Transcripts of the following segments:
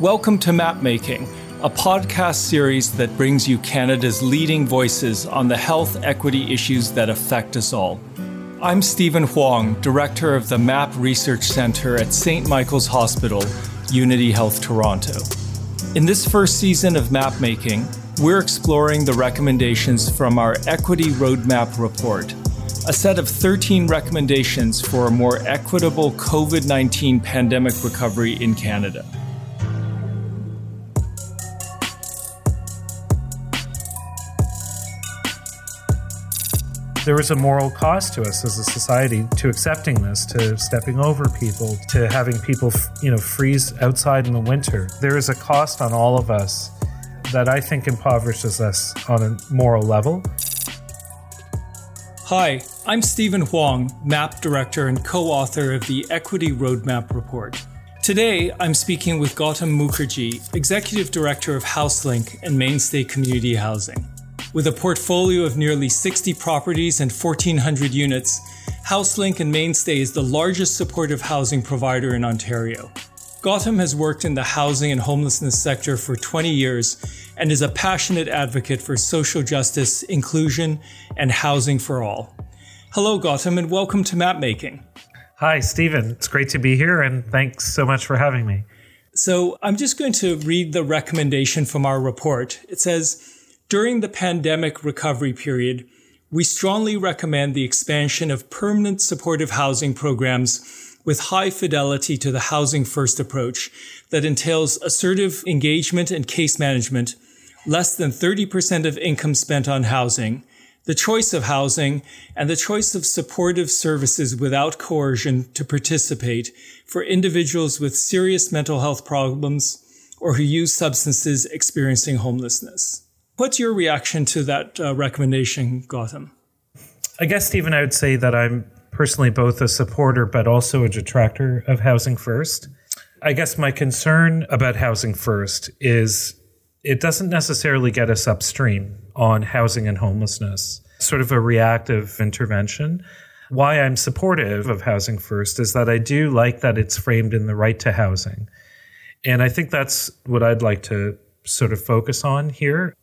Welcome to Mapmaking, a podcast series that brings you Canada's leading voices on the health equity issues that affect us all. I'm Stephen Hwang, Director of the MAP Research Centre at St. Michael's Hospital, Unity Health Toronto. In this first season of Mapmaking, we're exploring the recommendations from our Equity Roadmap report, a set of 13 recommendations for a more equitable COVID 19 pandemic recovery in Canada. There was a moral cost to us as a society to accepting this, to stepping over people, to having people, you know, freeze outside in the winter. There is a cost on all of us that I think impoverishes us on a moral level. Hi, I'm Stephen Hwang, MAP Director and co author of the Equity Roadmap Report. Today, I'm speaking with Gautam Mukherjee, Executive Director of HouseLink and Mainstay Community Housing. With a portfolio of nearly 60 properties and 1,400 units, HouseLink and Mainstay is the largest supportive housing provider in Ontario. Gautam has worked in the housing and homelessness sector for 20 years and is a passionate advocate for social justice, inclusion, and housing for all. Hello, Gautam, and welcome to Mapmaking. Hi, Stephen. It's great to be here, and thanks so much for having me. So, I'm just going to read the recommendation from our report. It says, during the pandemic recovery period, we strongly recommend the expansion of permanent supportive housing programs with high fidelity to the housing first approach that entails assertive engagement and case management, less than 30% of income spent on housing, the choice of housing, and the choice of supportive services without coercion to participate for individuals with serious mental health problems or who use substances experiencing homelessness. What's your reaction to that uh, recommendation, Gautam? I guess, Stephen, I would say that I'm personally both a supporter but also a detractor of Housing First. I guess my concern about Housing First is it doesn't necessarily get us upstream on housing and homelessness, sort of a reactive intervention. Why I'm supportive of Housing First is that I do like that it's framed in the right to housing. And I think that's what I'd like to sort of focus on here.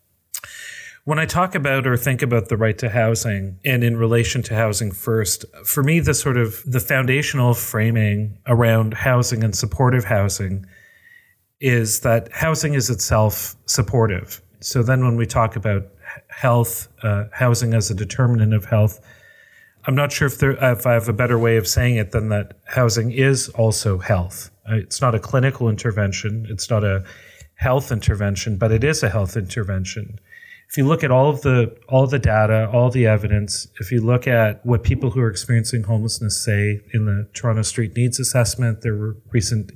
When I talk about or think about the right to housing and in relation to housing first, for me, the sort of the foundational framing around housing and supportive housing is that housing is itself supportive. So then when we talk about health, uh, housing as a determinant of health, I'm not sure if, there, if I have a better way of saying it than that housing is also health. Uh, it's not a clinical intervention. It's not a health intervention, but it is a health intervention if you look at all of the all the data, all the evidence, if you look at what people who are experiencing homelessness say in the Toronto Street Needs Assessment, there were recent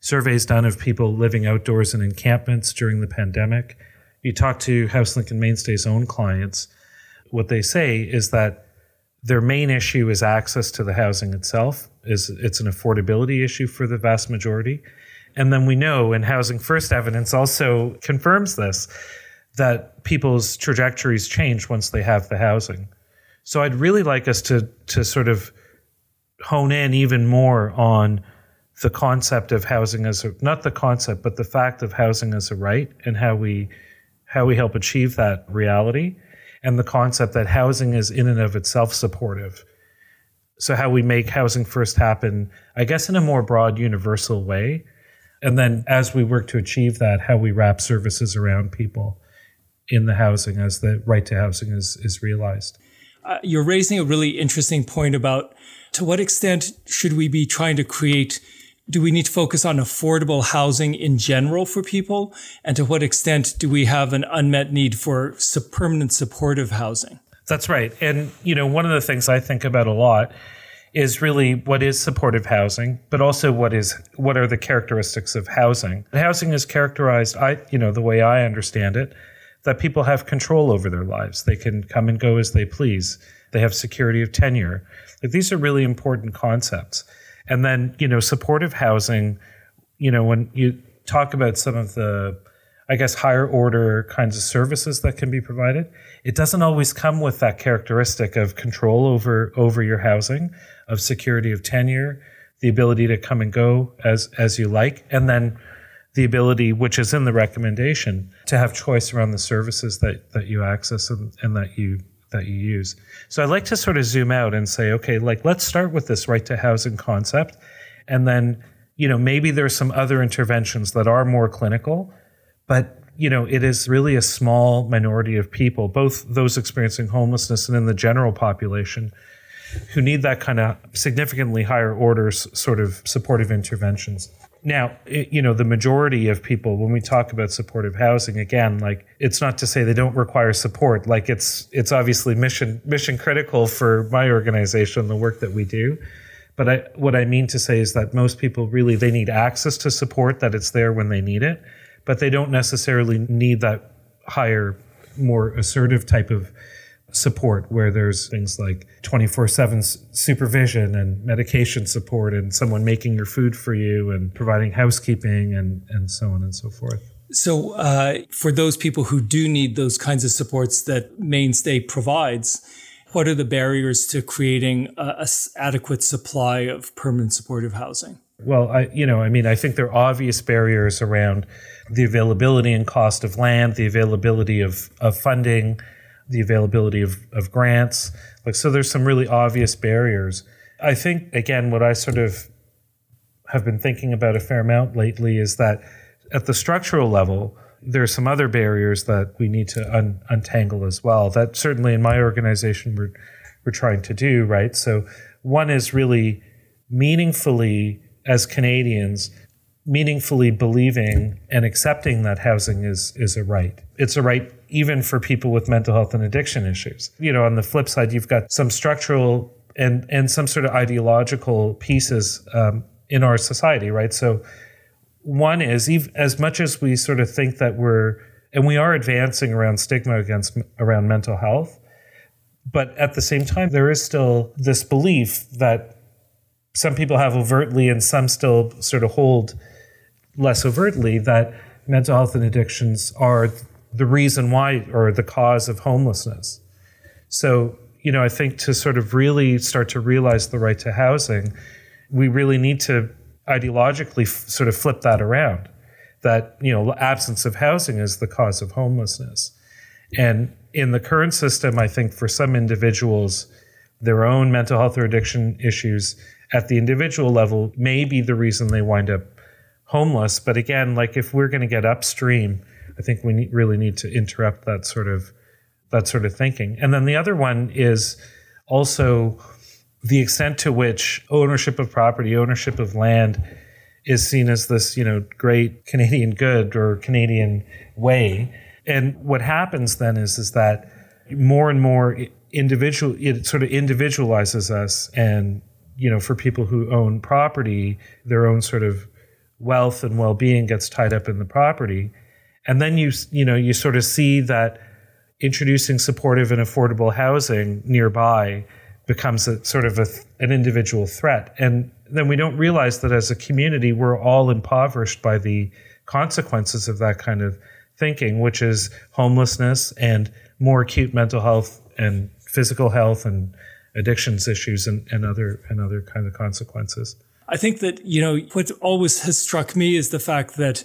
surveys done of people living outdoors in encampments during the pandemic. You talk to HouseLink and Mainstay's own clients, what they say is that their main issue is access to the housing itself. Is it's an affordability issue for the vast majority. And then we know, and Housing First evidence also confirms this, that people's trajectories change once they have the housing. So I'd really like us to to sort of hone in even more on the concept of housing as a not the concept but the fact of housing as a right and how we how we help achieve that reality and the concept that housing is in and of itself supportive. So how we make housing first happen i guess in a more broad universal way. And then as we work to achieve that how we wrap services around people in the housing as the right to housing is, is realized. Uh, you're raising a really interesting point about to what extent should we be trying to create do we need to focus on affordable housing in general for people? And to what extent do we have an unmet need for permanent supportive housing? That's right. And you know one of the things i think about a lot is really what is supportive housing but also what is what are the characteristics of housing? Housing is characterized i you know the way i understand it that people have control over their lives. They can come and go as they please. They have security of tenure. Like, these are really important concepts. And then, you know, supportive housing, you know, when you talk about some of the, I guess, higher order kinds of services that can be provided, it doesn't always come with that characteristic of control over over your housing, of security of tenure, the ability to come and go as as you like, and then the ability, which is in the recommendation, to have choice around the services that, that you access and, and that you that you use. So I'd like to sort of zoom out and say, okay, like let's start with this right to housing concept, and then you know maybe there's some other interventions that are more clinical, but you know it is really a small minority of people, both those experiencing homelessness and in the general population, who need that kind of significantly higher orders sort of supportive interventions. Now, it, you know, the majority of people, when we talk about supportive housing, again, like it's not to say they don't require support. Like it's it's obviously mission mission critical for my organization, the work that we do. But I, what I mean to say is that most people really they need access to support, that it's there when they need it, but they don't necessarily need that higher, more assertive type of support where there's things like 24/7 supervision and medication support and someone making your food for you and providing housekeeping and and so on and so forth. So, uh, for those people who do need those kinds of supports that Mainstay provides, what are the barriers to creating a, a adequate supply of permanent supportive housing? Well, I, you know, I mean, I think there are obvious barriers around the availability and cost of land, the availability of, of funding, the availability of, of grants. Like, so there's some really obvious barriers. I think, again, what I sort of have been thinking about a fair amount lately is that at the structural level, there are some other barriers that we need to un- untangle as well. That certainly in my organization we're, we're trying to do, right? So, one is really meaningfully, as Canadians, meaningfully believing and accepting that housing is, is a right. It's a right even for people with mental health and addiction issues. You know, on the flip side, you've got some structural and and some sort of ideological pieces um, in our society, right? So one is as much as we sort of think that we're and we are advancing around stigma against around mental health, but at the same time, there is still this belief that some people have overtly and some still sort of hold less overtly that mental health and addictions are the reason why or the cause of homelessness. So, you know, I think to sort of really start to realize the right to housing, we really need to ideologically f- sort of flip that around that, you know, absence of housing is the cause of homelessness. And in the current system, I think for some individuals, their own mental health or addiction issues at the individual level may be the reason they wind up homeless. But again, like if we're going to get upstream, I think we need, really need to interrupt that sort of that sort of thinking. And then the other one is also the extent to which ownership of property, ownership of land is seen as this, you know, great Canadian good or Canadian way. And what happens then is is that more and more individual it sort of individualizes us and you know for people who own property their own sort of wealth and well-being gets tied up in the property and then you you know you sort of see that introducing supportive and affordable housing nearby becomes a sort of a, an individual threat. And then we don't realize that as a community we're all impoverished by the consequences of that kind of thinking which is homelessness and more acute mental health and physical health and addictions issues and, and other and other kind of consequences. I think that you know what always has struck me is the fact that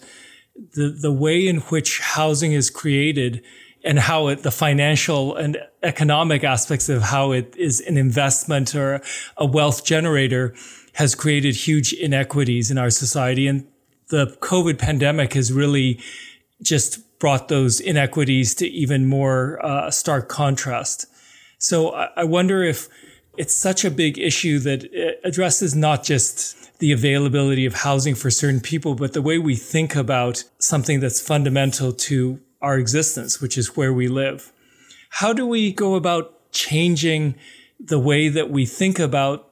the, the way in which housing is created and how it, the financial and economic aspects of how it is an investment or a wealth generator has created huge inequities in our society. And the COVID pandemic has really just brought those inequities to even more uh, stark contrast. So I, I wonder if it's such a big issue that addresses not just the availability of housing for certain people, but the way we think about something that's fundamental to our existence, which is where we live. How do we go about changing the way that we think about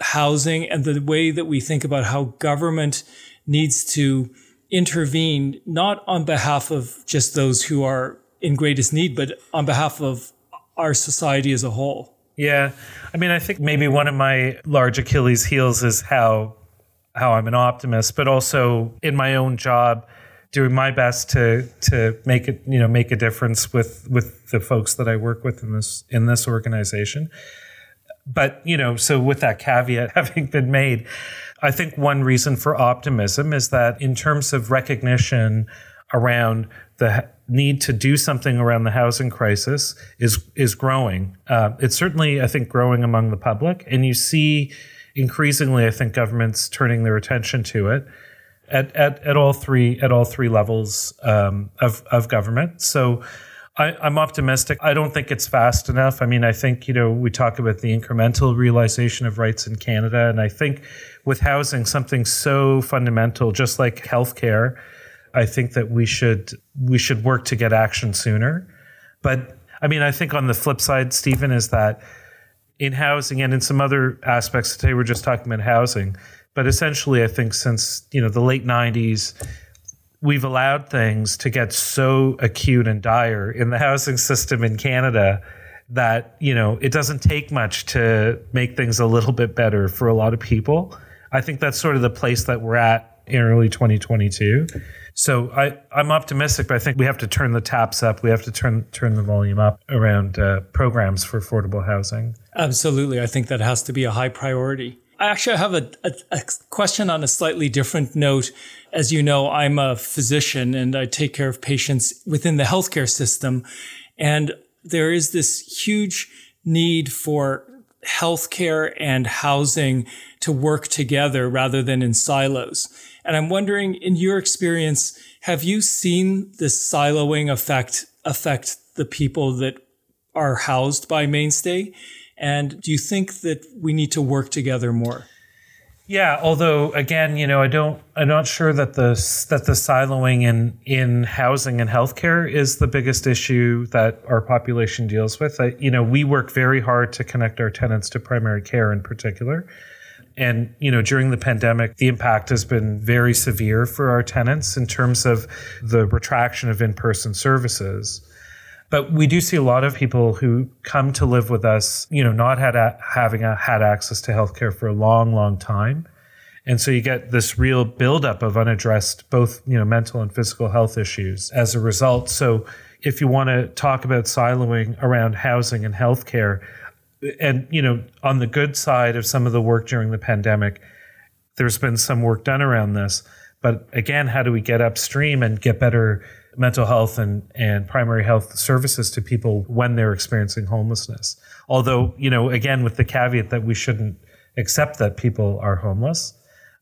housing and the way that we think about how government needs to intervene, not on behalf of just those who are in greatest need, but on behalf of our society as a whole? Yeah. I mean, I think maybe one of my large Achilles' heels is how how I'm an optimist, but also in my own job, doing my best to to make it you know make a difference with with the folks that I work with in this in this organization. But you know, so with that caveat having been made, I think one reason for optimism is that in terms of recognition around the need to do something around the housing crisis is is growing. Uh, it's certainly, I think, growing among the public, and you see increasingly, I think, governments turning their attention to it at, at, at all three at all three levels um, of of government. So. I, am optimistic. I don't think it's fast enough. I mean, I think, you know, we talk about the incremental realization of rights in Canada. And I think with housing, something so fundamental, just like healthcare, I think that we should we should work to get action sooner. But I mean, I think on the flip side, Stephen, is that in housing and in some other aspects today, we're just talking about housing. But essentially, I think since you know the late '90s, we've allowed things to get so acute and dire in the housing system in Canada that you know it doesn't take much to make things a little bit better for a lot of people. I think that's sort of the place that we're at in early 2022. So I, I'm optimistic, but I think we have to turn the taps up. We have to turn turn the volume up around uh, programs for affordable housing. Absolutely, I think that has to be a high priority. I actually have a, a, a, question on a slightly different note. As you know, I'm a physician and I take care of patients within the healthcare system. And there is this huge need for healthcare and housing to work together rather than in silos. And I'm wondering, in your experience, have you seen this siloing effect affect the people that are housed by Mainstay? And do you think that we need to work together more? Yeah, although again, you know, I don't, I'm not sure that the that the siloing in in housing and healthcare is the biggest issue that our population deals with. I, you know, we work very hard to connect our tenants to primary care in particular, and you know, during the pandemic, the impact has been very severe for our tenants in terms of the retraction of in-person services. But we do see a lot of people who come to live with us, you know, not had a, having a, had access to healthcare for a long, long time. And so you get this real buildup of unaddressed, both, you know, mental and physical health issues as a result. So if you want to talk about siloing around housing and healthcare, and, you know, on the good side of some of the work during the pandemic, there's been some work done around this. But again, how do we get upstream and get better mental health and, and primary health services to people when they're experiencing homelessness. Although, you know, again, with the caveat that we shouldn't accept that people are homeless,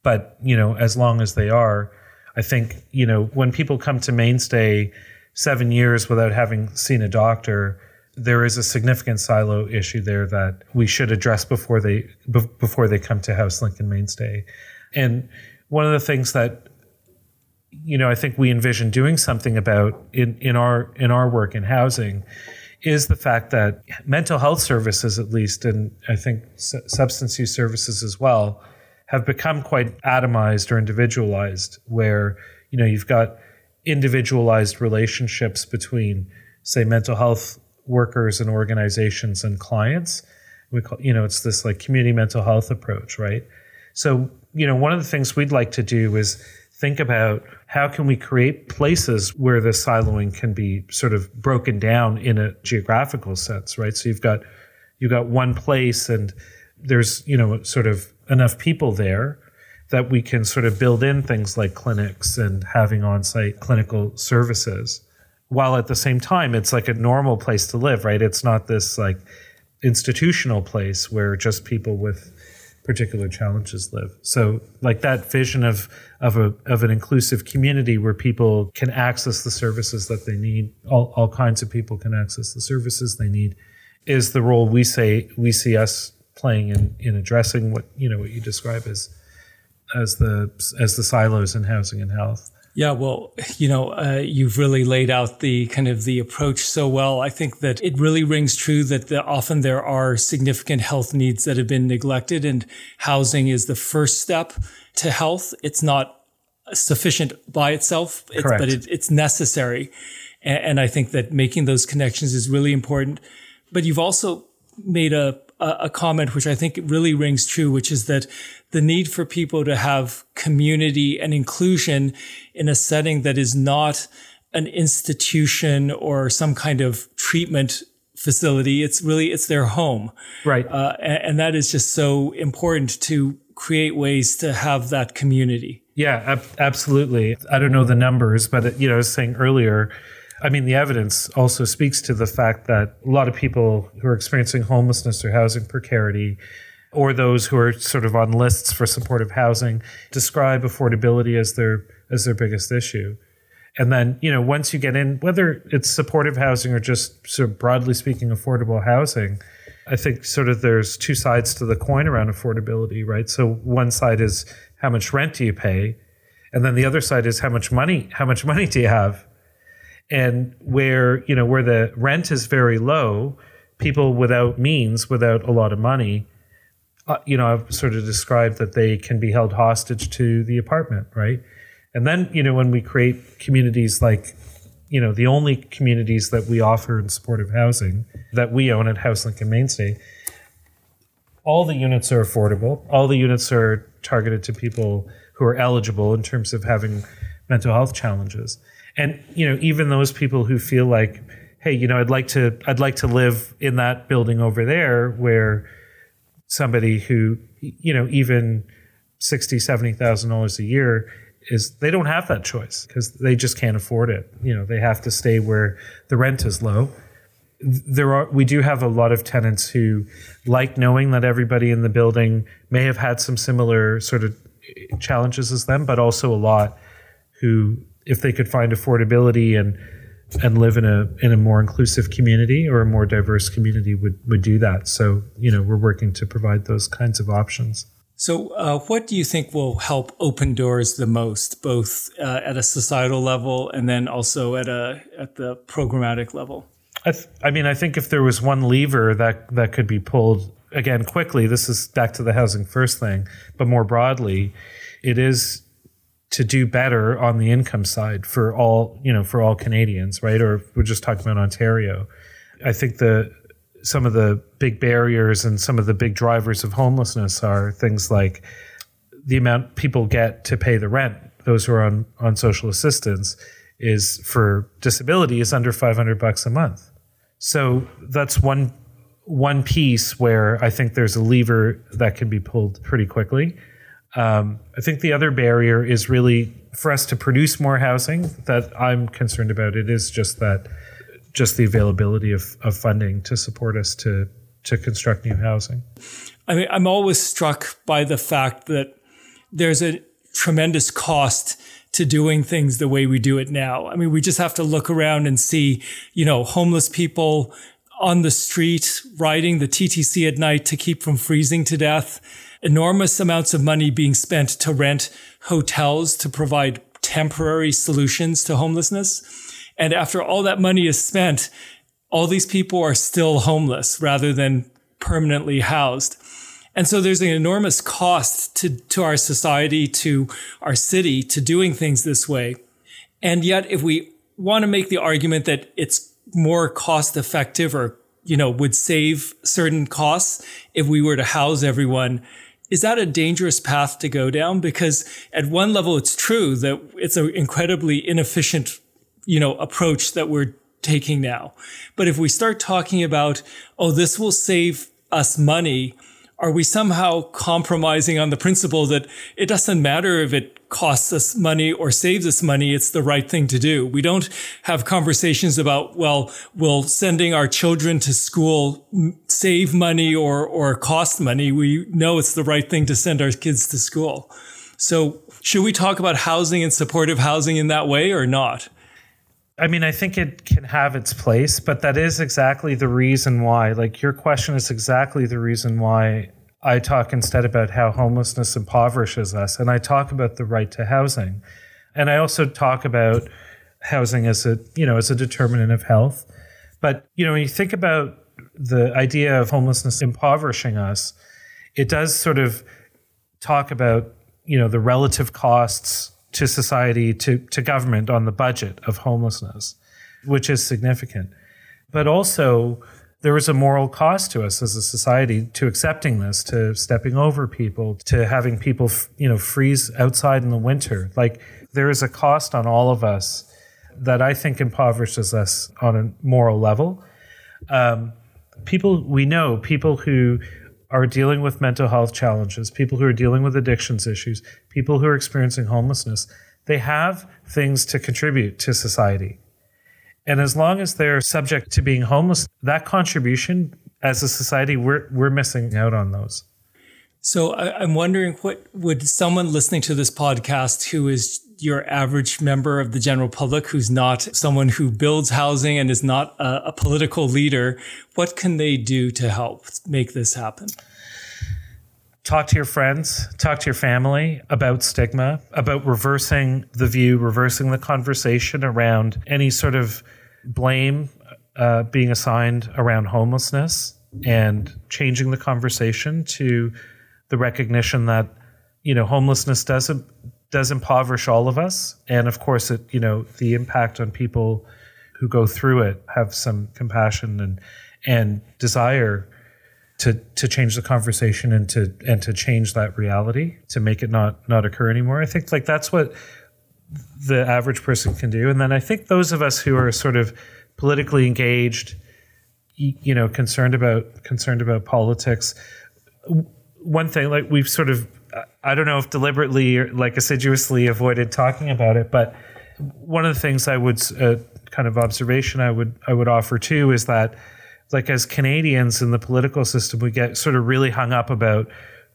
but, you know, as long as they are, I think, you know, when people come to Mainstay seven years without having seen a doctor, there is a significant silo issue there that we should address before they before they come to HouseLink and Mainstay. And one of the things that you know, I think we envision doing something about in, in our in our work in housing is the fact that mental health services, at least, and I think substance use services as well, have become quite atomized or individualized, where you know you've got individualized relationships between, say, mental health workers and organizations and clients. We call, you know, it's this like community mental health approach, right? So, you know, one of the things we'd like to do is think about how can we create places where the siloing can be sort of broken down in a geographical sense, right? So you've got you've got one place and there's, you know, sort of enough people there that we can sort of build in things like clinics and having on-site clinical services while at the same time it's like a normal place to live, right? It's not this like institutional place where just people with particular challenges live. So like that vision of of a of an inclusive community where people can access the services that they need, all, all kinds of people can access the services they need, is the role we say we see us playing in, in addressing what you know what you describe as as the as the silos in housing and health. Yeah, well, you know, uh, you've really laid out the kind of the approach so well. I think that it really rings true that the, often there are significant health needs that have been neglected, and housing is the first step to health. It's not sufficient by itself, it's, but it, it's necessary. And, and I think that making those connections is really important. But you've also made a, a comment which I think really rings true, which is that the need for people to have community and inclusion in a setting that is not an institution or some kind of treatment facility. It's really, it's their home. Right. Uh, and, and, that is just so important to create ways to have that community. Yeah, ab- absolutely. I don't know the numbers, but it, you know, I was saying earlier, I mean, the evidence also speaks to the fact that a lot of people who are experiencing homelessness or housing precarity, or those who are sort of on lists for supportive housing, describe affordability as their as their biggest issue. And then, you know, once you get in, whether it's supportive housing or just sort of broadly speaking, affordable housing, I think sort of there's two sides to the coin around affordability, right? So one side is how much rent do you pay? And then the other side is how much money, how much money do you have? And where, you know, where the rent is very low, people without means, without a lot of money, uh, you know, I've sort of described that they can be held hostage to the apartment, right? And then, you know, when we create communities like, you know, the only communities that we offer in supportive housing that we own at HouseLink and Mainstay, all the units are affordable. All the units are targeted to people who are eligible in terms of having mental health challenges. And, you know, even those people who feel like, hey, you know, I'd like to I'd like to live in that building over there where somebody who, you know, even sixty, seventy thousand dollars a year is they don't have that choice because they just can't afford it. You know, they have to stay where the rent is low. There are we do have a lot of tenants who like knowing that everybody in the building may have had some similar sort of challenges as them, but also a lot who, if they could find affordability and and live in a in a more inclusive community or a more diverse community, would would do that. So you know, we're working to provide those kinds of options. So, uh, what do you think will help open doors the most, both uh, at a societal level and then also at a at the programmatic level? I, th- I mean, I think if there was one lever that that could be pulled again quickly, this is back to the housing first thing, but more broadly, it is to do better on the income side for all you know for all Canadians, right? Or we're just talking about Ontario. I think the some of the big barriers and some of the big drivers of homelessness are things like the amount people get to pay the rent. Those who are on, on social assistance is for disability is under 500 bucks a month. So that's one one piece where I think there's a lever that can be pulled pretty quickly. Um, I think the other barrier is really for us to produce more housing that I'm concerned about. It is just that just the availability of, of funding to support us to to construct new housing. I mean, I'm always struck by the fact that there's a tremendous cost to doing things the way we do it now. I mean, we just have to look around and see, you know, homeless people on the street riding the TTC at night to keep from freezing to death, enormous amounts of money being spent to rent hotels to provide temporary solutions to homelessness and after all that money is spent, all these people are still homeless rather than permanently housed. And so there's an enormous cost to, to our society, to our city, to doing things this way. And yet, if we want to make the argument that it's more cost effective or, you know, would save certain costs if we were to house everyone, is that a dangerous path to go down? Because at one level, it's true that it's an incredibly inefficient you know, approach that we're taking now. But if we start talking about, oh, this will save us money, are we somehow compromising on the principle that it doesn't matter if it costs us money or saves us money, it's the right thing to do. We don't have conversations about, well, will sending our children to school save money or, or cost money? We know it's the right thing to send our kids to school. So should we talk about housing and supportive housing in that way or not? I mean, I think it can have its place, but that is exactly the reason why. Like, your question is exactly the reason why I talk instead about how homelessness impoverishes us. And I talk about the right to housing. And I also talk about housing as a, you know, as a determinant of health. But, you know, when you think about the idea of homelessness impoverishing us, it does sort of talk about, you know, the relative costs to society, to, to government on the budget of homelessness, which is significant. But also, there is a moral cost to us as a society to accepting this, to stepping over people, to having people, you know, freeze outside in the winter. Like there is a cost on all of us that I think impoverishes us on a moral level. Um, people we know, people who are dealing with mental health challenges, people who are dealing with addictions issues, people who are experiencing homelessness, they have things to contribute to society. And as long as they're subject to being homeless, that contribution as a society, we're, we're missing out on those. So I, am wondering what would someone listening to this podcast who is your average member of the general public who's not someone who builds housing and is not a, a political leader, what can they do to help make this happen? talk to your friends, talk to your family about stigma, about reversing the view, reversing the conversation around any sort of blame uh, being assigned around homelessness and changing the conversation to the recognition that you know homelessness doesn't does impoverish all of us and of course it you know the impact on people who go through it have some compassion and and desire to to change the conversation and to and to change that reality to make it not not occur anymore. I think like that's what the average person can do. And then I think those of us who are sort of politically engaged, you know, concerned about concerned about politics. One thing, like we've sort of, I don't know if deliberately or like assiduously avoided talking about it, but one of the things I would uh, kind of observation I would I would offer too is that like as Canadians in the political system, we get sort of really hung up about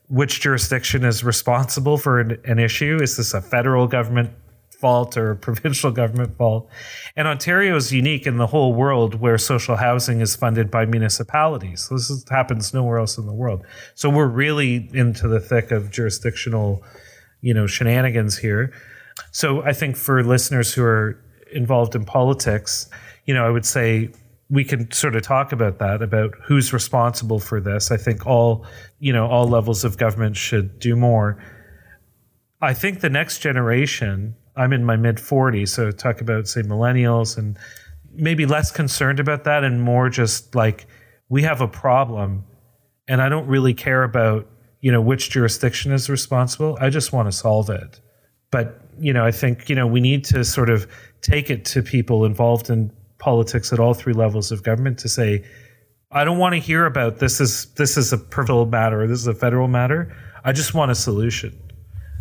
which jurisdiction is responsible for an, an issue. Is this a federal government fault or provincial government fault? And Ontario is unique in the whole world where social housing is funded by municipalities. This is, happens nowhere else in the world. So we're really into the thick of jurisdictional, you know, shenanigans here. So I think for listeners who are involved in politics, you know, I would say we can sort of talk about that about who's responsible for this. I think all you know all levels of government should do more. I think the next generation. I'm in my mid 40s, so talk about say millennials and maybe less concerned about that and more just like we have a problem, and I don't really care about you know which jurisdiction is responsible. I just want to solve it. But you know, I think you know we need to sort of take it to people involved in politics at all three levels of government to say, I don't want to hear about this is this is a provincial matter or this is a federal matter. I just want a solution.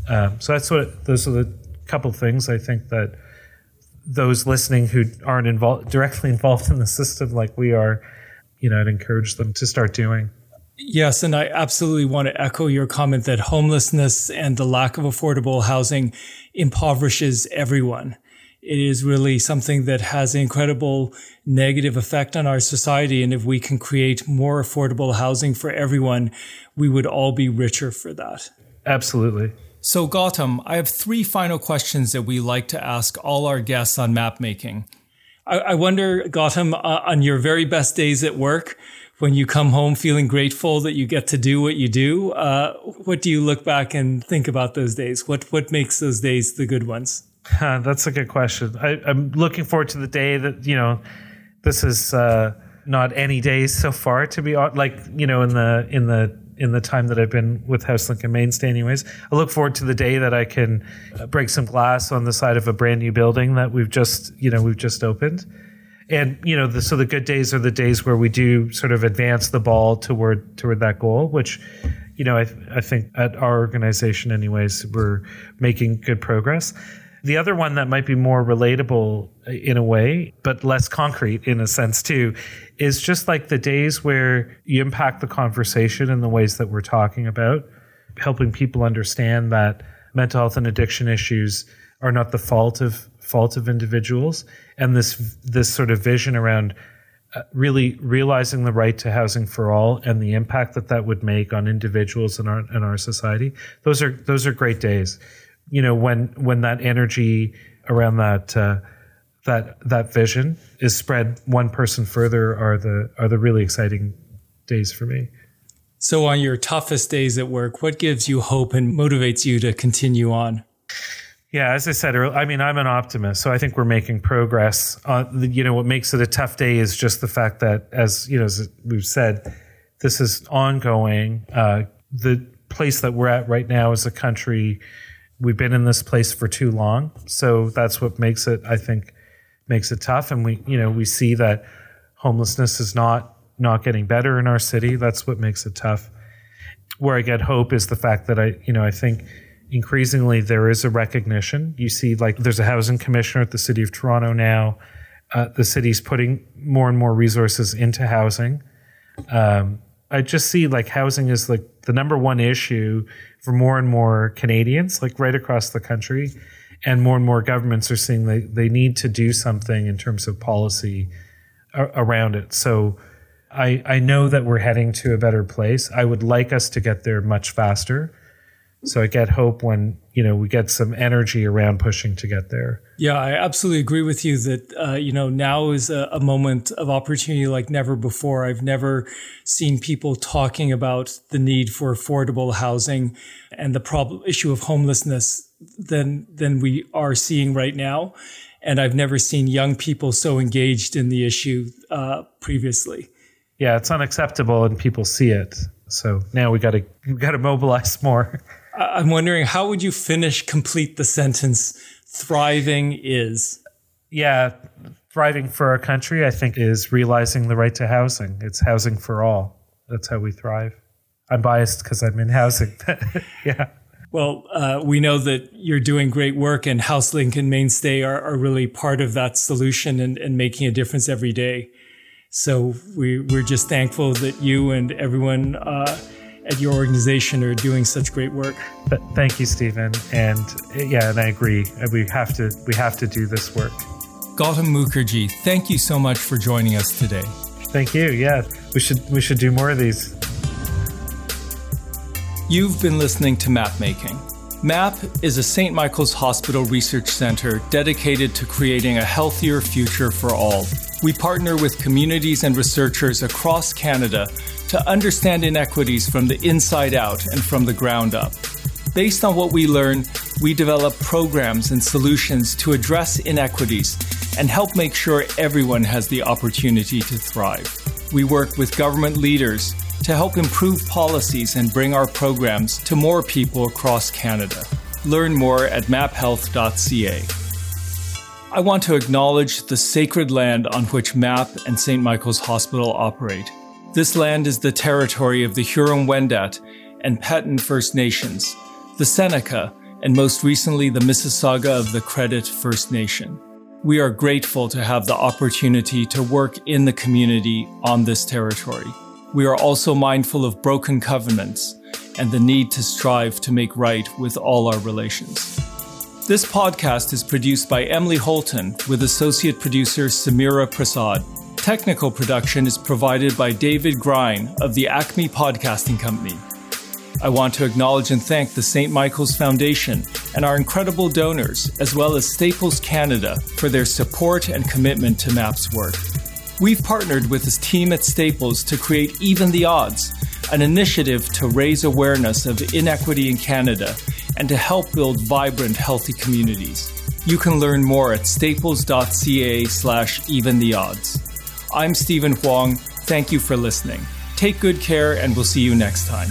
Um, so that's what those are the couple things I think that those listening who aren't involved directly involved in the system like we are, you know, I'd encourage them to start doing. Yes, and I absolutely want to echo your comment that homelessness and the lack of affordable housing impoverishes everyone it is really something that has an incredible negative effect on our society. And if we can create more affordable housing for everyone, we would all be richer for that. Absolutely. So, Gautam, I have three final questions that we like to ask all our guests on map making. I, I wonder, Gautam, uh, on your very best days at work, when you come home feeling grateful that you get to do what you do, uh, what do you look back and think about those days? What what makes those days the good ones? That's a good question. I, am looking forward to the day that you know this is uh, not any days so far to be like you know in the in the in the time that I've been with HouseLink and Mainstay. Anyways, I look forward to the day that I can uh, break some glass on the side of a brand new building that we've just you know we've just opened. And you know, the, so the good days are the days where we do sort of advance the ball toward toward that goal, which you know, I, I think at our organization, anyways, we're making good progress. The other one that might be more relatable in a way, but less concrete in a sense too, is just like the days where you impact the conversation in the ways that we're talking about, helping people understand that mental health and addiction issues are not the fault of fault of individuals, and this this sort of vision around uh, really realizing the right to housing for all and the impact that that would make on individuals in our in our society. Those are those are great days you know when when that energy around that uh, that that vision is spread one person further are the are the really exciting days for me. So on your toughest days at work, what gives you hope and motivates you to continue on? Yeah, as I said earlier, I mean, I'm an optimist, so I think we're making progress. Uh, you know, what makes it a tough day is just the fact that, as you know, as we've said, this is ongoing. Uh, the place that we're at right now as a country we've been in this place for too long. So that's what makes it, I think, makes it tough. And we, you know, we see that homelessness is not not getting better in our city. That's what makes it tough. where I get hope is the fact that I, you know, I think increasingly there is a recognition. You see, like, there's a housing commissioner at the city of Toronto now. Uh, the city's putting more and more resources into housing. Um, I just see like housing is like the number one issue for more and more Canadians, like right across the country. And more and more governments are seeing they, they need to do something in terms of policy around it. So I, I know that we're heading to a better place. I would like us to get there much faster. So I get hope when you know we get some energy around pushing to get there. Yeah, I absolutely agree with you that uh, you know now is a, a, moment of opportunity like never before. I've never seen people talking about the need for affordable housing and the problem issue of homelessness than than we are seeing right now. And I've never seen young people so engaged in the issue uh, previously. Yeah, it's unacceptable, and people see it. So now we got to we got to mobilize more. I'm wondering how would you finish complete the sentence thriving is yeah thriving for our country I think is realizing the right to housing. It's housing for all. That's how we thrive. I'm biased because I'm in housing. Yeah. Well, uh, we know that you're doing great work, and HouseLink and Mainstay are, are really part of that solution and, and making a difference every day. So we, we're just thankful that you and everyone uh, at your organization are doing such great work. But thank you, Stephen. And yeah, and I agree. We have to we have to do this work. Gautam Mukherjee, thank you so much for joining us today. Thank you. Yeah, we should we should do more of these. You've been listening to Map Making. MAP is a St. Michael's Hospital research center dedicated to creating a healthier future for all. We partner with communities and researchers across Canada to understand inequities from the inside out and from the ground up. Based on what we learn, we develop programs and solutions to address inequities and help make sure everyone has the opportunity to thrive. We work with government leaders to help improve policies and bring our programs to more people across Canada. Learn more at maphealth.ca. I want to acknowledge the sacred land on which MAP and St. Michael's Hospital operate. This land is the territory of the Huron Wendat and Petun First Nations, the Seneca, and most recently the Mississauga of the Credit First Nation. We are grateful to have the opportunity to work in the community on this territory. We are also mindful of broken covenants and the need to strive to make right with all our relations. This podcast is produced by Emily Holton with associate producer Samira Prasad Technical production is provided by David Grine of the Acme Podcasting Company. I want to acknowledge and thank the St. Michael's Foundation and our incredible donors, as well as Staples Canada, for their support and commitment to MAP's work. We've partnered with this team at Staples to create Even the Odds, an initiative to raise awareness of inequity in Canada and to help build vibrant, healthy communities. You can learn more at staples.ca slash even the odds. I'm Stephen Hwang. Thank you for listening. Take good care, and we'll see you next time.